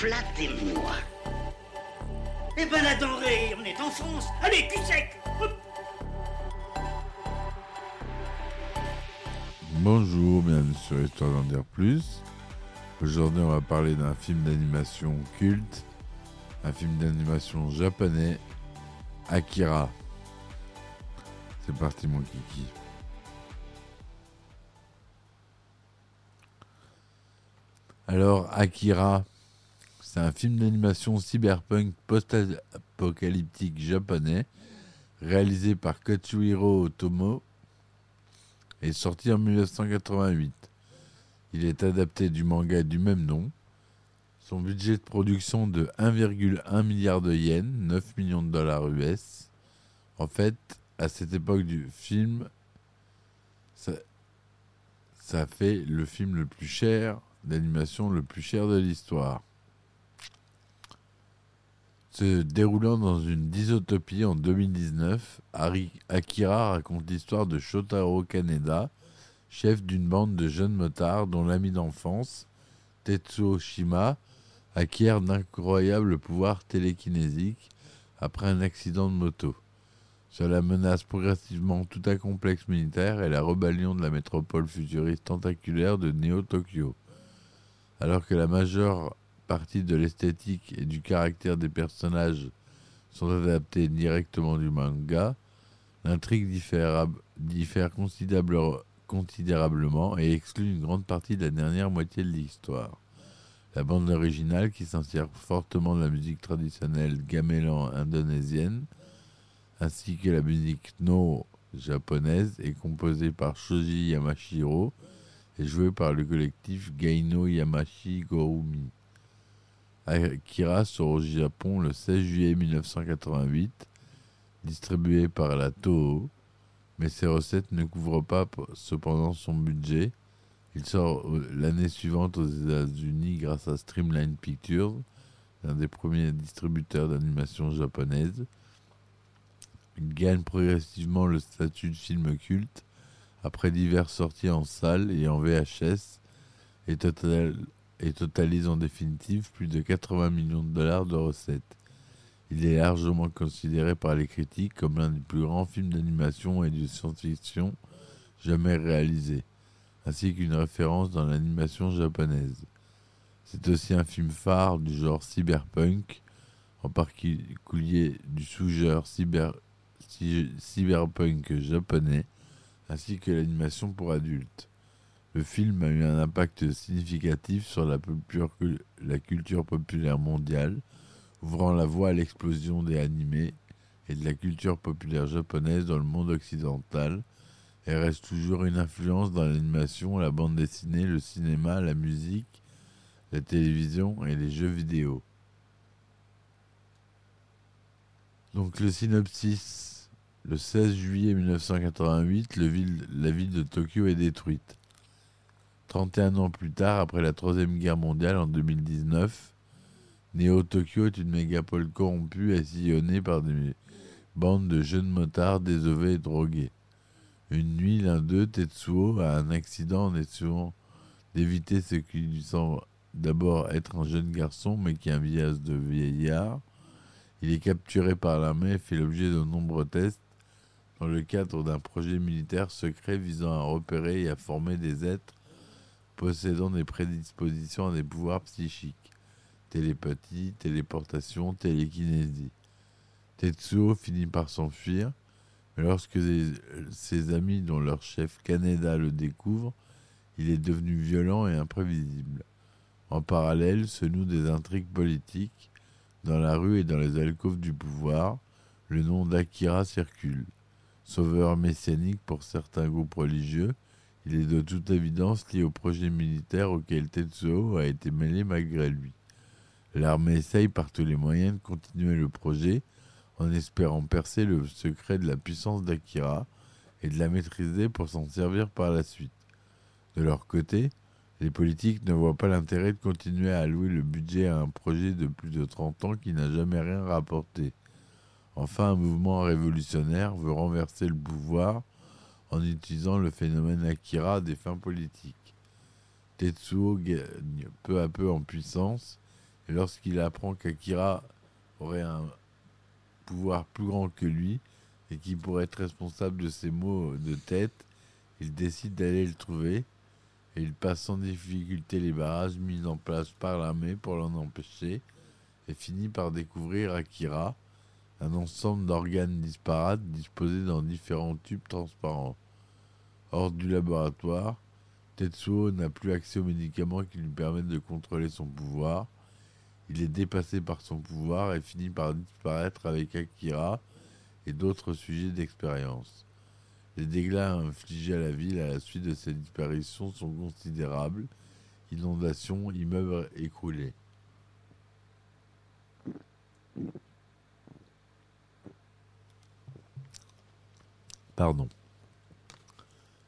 Flattez-moi. Eh ben la denrée, on est en France. Allez, cul sec Hop. Bonjour, bienvenue sur Histoire d'en dire plus. Aujourd'hui, on va parler d'un film d'animation culte, un film d'animation japonais, Akira. C'est parti, mon kiki. Alors, Akira, c'est un film d'animation cyberpunk post-apocalyptique japonais réalisé par Katsuhiro Otomo et sorti en 1988. Il est adapté du manga du même nom. Son budget de production de 1,1 milliard de yens, 9 millions de dollars US. En fait, à cette époque du film, ça, ça fait le film le plus cher d'animation le plus cher de l'histoire. Se déroulant dans une dysotopie en 2019, Ari- Akira raconte l'histoire de Shotaro Kaneda, chef d'une bande de jeunes motards dont l'ami d'enfance, Tetsuo Shima, acquiert d'incroyables pouvoirs télékinésiques après un accident de moto. Cela menace progressivement tout un complexe militaire et la rébellion de la métropole futuriste tentaculaire de Neo-Tokyo. Alors que la majeure partie de l'esthétique et du caractère des personnages sont adaptés directement du manga, l'intrigue diffère, diffère considérable- considérablement et exclut une grande partie de la dernière moitié de l'histoire. La bande originale, qui s'inspire fortement de la musique traditionnelle gamelan indonésienne, ainsi que la musique no japonaise, est composée par Shoji Yamashiro et jouée par le collectif Gaino Yamashi Gorumi. Akira sort au Japon le 16 juillet 1988, distribué par la Toho, mais ses recettes ne couvrent pas cependant son budget. Il sort euh, l'année suivante aux États-Unis grâce à Streamline Pictures, l'un des premiers distributeurs d'animation japonaise. Il gagne progressivement le statut de film culte après diverses sorties en salle et en VHS et, et totalise en définitive plus de 80 millions de dollars de recettes. Il est largement considéré par les critiques comme l'un des plus grands films d'animation et de science-fiction jamais réalisés, ainsi qu'une référence dans l'animation japonaise. C'est aussi un film phare du genre cyberpunk, en particulier du sous-genre cyber, cy- cyberpunk japonais, ainsi que l'animation pour adultes. Le film a eu un impact significatif sur la, culture populaire mondiale, ouvrant la voie à l'explosion des animés et de la culture populaire japonaise dans le monde occidental, et reste toujours une influence dans l'animation, la bande dessinée, le cinéma, la musique, la télévision et les jeux vidéo. Donc le synopsis, le 16 juillet 1988, le ville- la ville de Tokyo est détruite. 31 ans plus tard, après la Troisième Guerre mondiale en 2019, Néo-Tokyo est une mégapole corrompue et sillonnée par des bandes de jeunes motards désovés et drogués. Une nuit, l'un d'eux, Tetsuo, a un accident en essayant d'éviter ce qui lui semble d'abord être un jeune garçon, mais qui a un visage de vieillard. Il est capturé par l'armée et fait l'objet de nombreux tests dans le cadre d'un projet militaire secret visant à repérer et à former des êtres possédant des prédispositions à des pouvoirs psychiques télépathie, téléportation, télékinésie. Tetsuo finit par s'enfuir, mais lorsque ses, amis, dont leur chef Kaneda, le découvrent, il est devenu violent et imprévisible. En parallèle se nouent des intrigues politiques. Dans la rue et dans les alcôves du pouvoir, le nom d'Akira circule. Sauveur messianique pour certains groupes religieux, Il est de toute évidence lié au projet militaire auquel Tetsuo a été mêlé malgré lui. L'armée essaye par tous les moyens de continuer le projet en espérant percer le secret de la puissance d'Akira et de la maîtriser pour s'en servir par la suite. De leur côté, les politiques ne voient pas l'intérêt de continuer à allouer le budget à un projet de plus de 30 ans qui n'a jamais rien rapporté. Enfin, un mouvement révolutionnaire veut renverser le pouvoir en utilisant le phénomène Akira des fins politiques. Tetsuo gagne peu à peu en puissance et lorsqu'il apprend qu'Akira aurait un pouvoir plus grand que lui et qui pourrait être responsable de ses maux de tête, il décide d'aller le trouver et il passe sans difficulté les barrages mis en place par l'armée pour l'en empêcher et finit par découvrir Akira, un ensemble d'organes disparates disposés dans différents tubes transparents. Hors du laboratoire, Tetsuo n'a plus accès aux médicaments qui lui permettent de contrôler son pouvoir. Il est dépassé par son pouvoir et finit par disparaître avec Akira et d'autres sujets d'expérience. Les dégâts infligés à la ville à la suite de cette disparition sont considérables. Inondations, immeubles écroulés. Pardon.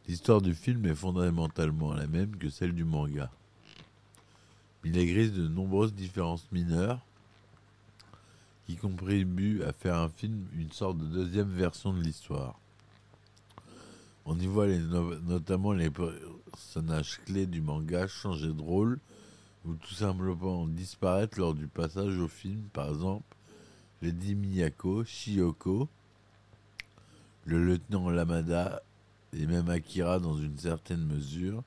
L'histoire du film est fondamentalement la même que celle du manga. Il existe de nombreuses différences mineures qui contribuent à faire un film une sorte de deuxième version de l'histoire. On y voit notamment les personnages clés du manga changer de rôle ou tout simplement disparaître lors du passage au film, par exemple Lady Miyako, Shiyoko, le lieutenant Lamada et même Akira dans une certaine mesure.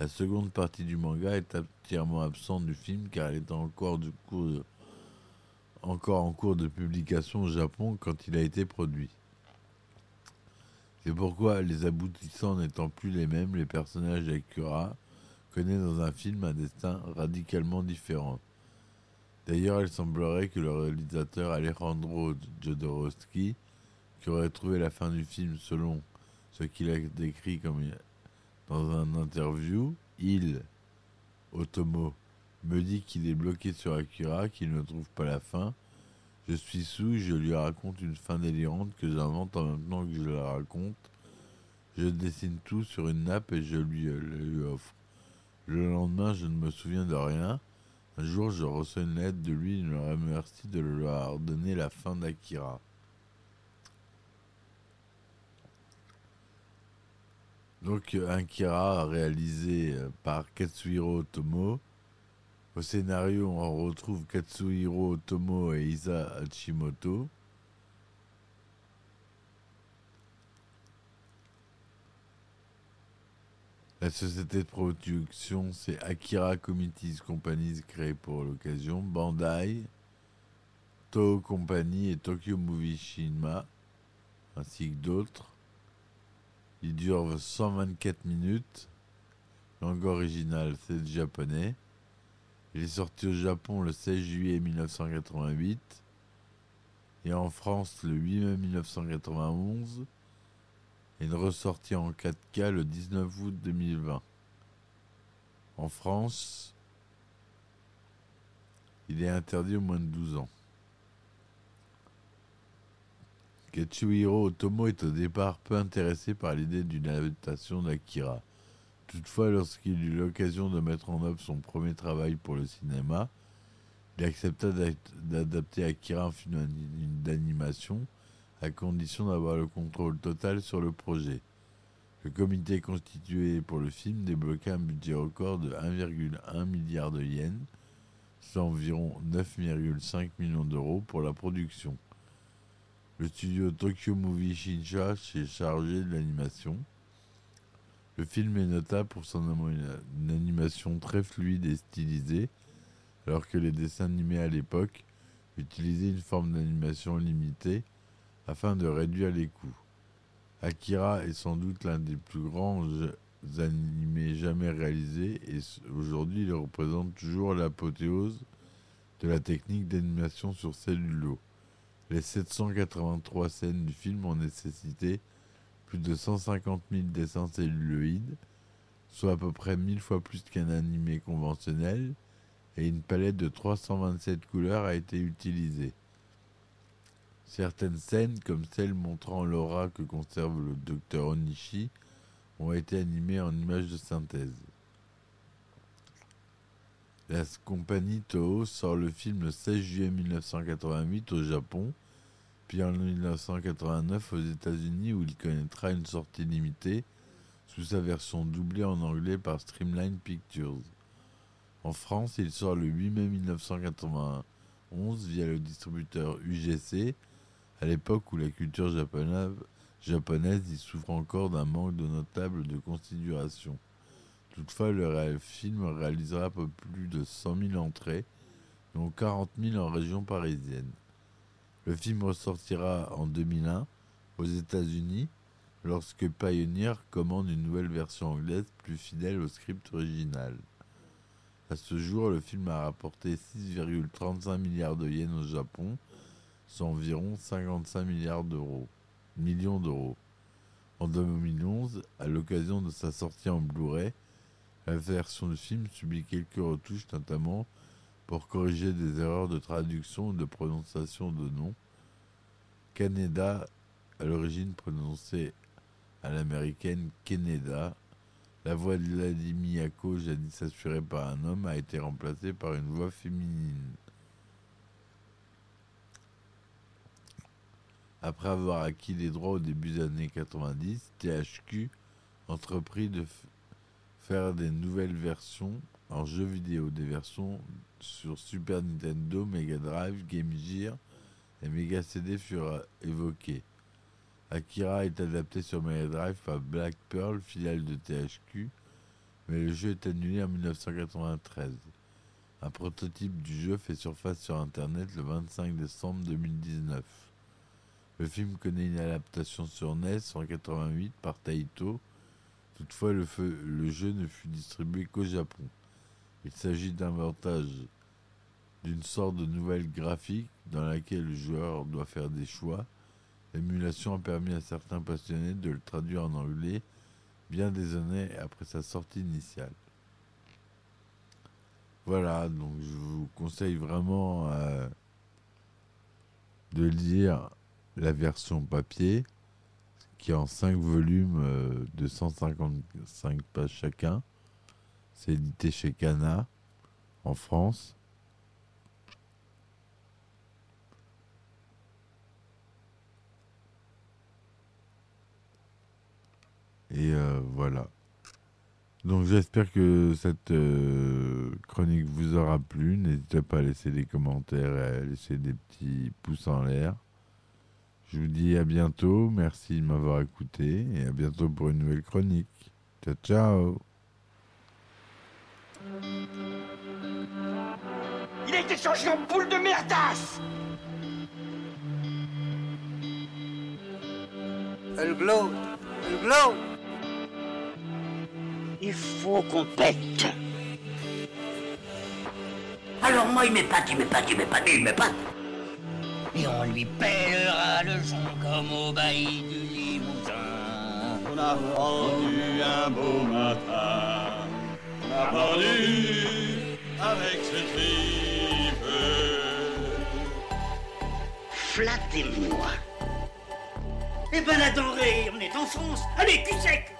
La seconde partie du manga est entièrement absente du film car elle est encore, en cours de publication au Japon quand il a été produit. C'est pourquoi, les aboutissants n'étant plus les mêmes, les personnages d'Akira connaissent dans un film un destin radicalement différent. D'ailleurs, il semblerait que le réalisateur Alejandro Jodorowsky, qui aurait trouvé la fin du film selon ce qu'il a décrit comme dans un interview, il, Otomo, me dit qu'il est bloqué sur Akira, qu'il ne trouve pas la fin. Je suis sous, je lui raconte une fin délirante que j'invente en même temps que je la raconte. Je dessine tout sur une nappe et je lui, euh, lui offre. Le lendemain, je ne me souviens de rien. Un jour, je reçois une lettre de lui, il me remercie de lui avoir donné la fin d'Akira. Donc, euh, Akira, réalisé euh, par Katsuhiro Otomo. Au scénario, on retrouve Katsuhiro Otomo et Isa Hachimoto. La société de production, c'est Akira Committees Companies créée pour l'occasion, Bandai, Toho Company et Tokyo Movie Shinma, ainsi que d'autres. Il dure 124 minutes. Langue originale, c'est le japonais. Il est sorti au Japon le 16 juillet 1988 et en France le 8 mai 1991 et une ressortie en 4K le 19 août 2020. En France, il est interdit aux moins de 12 ans. Katsuhiro Otomo est au départ peu intéressé par l'idée d'une adaptation d'Akira. Toutefois, lorsqu'il eut l'occasion de mettre en œuvre son premier travail pour le cinéma, il accepta d'adapter Akira en film d'ani- d'animation à condition d'avoir le contrôle total sur le projet. Le comité constitué pour le film débloqua un budget record de 1,1 milliard de yens, soit environ 9,5 millions d'euros pour la production. Le studio Tokyo Movie Shinsha s'est chargé de l'animation. Le film est notable pour son animation très fluide et stylisée, alors que les dessins animés à l'époque utilisaient une forme d'animation limitée afin de réduire les coûts. Akira est sans doute l'un des plus grands animés jamais réalisés et aujourd'hui il représente toujours l'apothéose de la technique d'animation sur cellulo. Les 783 scènes du film ont nécessité plus de 150 000 dessins celluloïdes, soit à peu près 1000 fois plus qu'un animé conventionnel, et une palette de 327 couleurs a été utilisée. Certaines scènes, comme celle montrant l'aura que conserve le docteur Onishi, ont été animées en images de synthèse. La compagnie Toho sort le film le 16 juillet 1988 au Japon, puis en 1989 aux États-Unis où il connaîtra une sortie limitée sous sa version doublée en anglais par Streamline Pictures. En France, il sort le 8 mai 1991 via le distributeur UGC, à l'époque où la culture japonaise, y souffre encore d'un manque de notable de considération. Toutefois, le film réalisera peu plus de 100 000 entrées, dont 40 000 en région parisienne. Le film ressortira en 2001 aux États-Unis lorsque Pioneer commande une nouvelle version anglaise plus fidèle au script original. À ce jour, le film a rapporté 6,35 milliards de yens au Japon, soit environ 55 milliards d'euros, millions d'euros. En 2011, à l'occasion de sa sortie en Blu-ray, la version du film subit quelques retouches, notamment pour corriger des erreurs de traduction ou de prononciation de noms. Canada, à l'origine prononcée à l'américaine Canada, la voix de Lady Miyako, jadis assurée par un homme, a été remplacée par une voix féminine. Après avoir acquis les droits au début des années 90, THQ entreprit de faire des nouvelles versions en jeux vidéo, des versions sur Super Nintendo, Mega Drive, Game Gear et Mega CD furent évoquées. Akira est adapté sur Mega Drive par Black Pearl, filiale de THQ, mais le jeu est annulé en 1993. Un prototype du jeu fait surface sur Internet le 25 décembre 2019. Le film connaît une adaptation sur NES en 88 par Taito, Toutefois, le, jeu ne fut distribué qu'au Japon. Il s'agit davantage d'une sorte de nouvelle graphique dans laquelle le joueur doit faire des choix. L'émulation a permis à certains passionnés de le traduire en anglais bien des années après sa sortie initiale. Voilà, donc je vous conseille vraiment euh, de lire la version papier qui est en 5 volumes euh, de 155 pages chacun. C'est édité chez Cana en France. Et euh, voilà. Donc j'espère que cette euh, chronique vous aura plu. N'hésitez pas à laisser des commentaires et à laisser des petits pouces en l'air. Je vous dis à bientôt. Merci de m'avoir écouté et à bientôt pour une nouvelle chronique. Ciao, ciao. Il a été changé en boule de merdasse Elle glow Elle glow Il faut qu'on pète. Alors moi, il m'épate, il m'épate, il m'épate, il m'épate. Et on lui pèlera le son comme au bailli du Limousin. On a pendu un beau matin. On a pendu avec ce tripe. Flattez-moi. Eh ben la denrée, on est en France. Allez, cul sec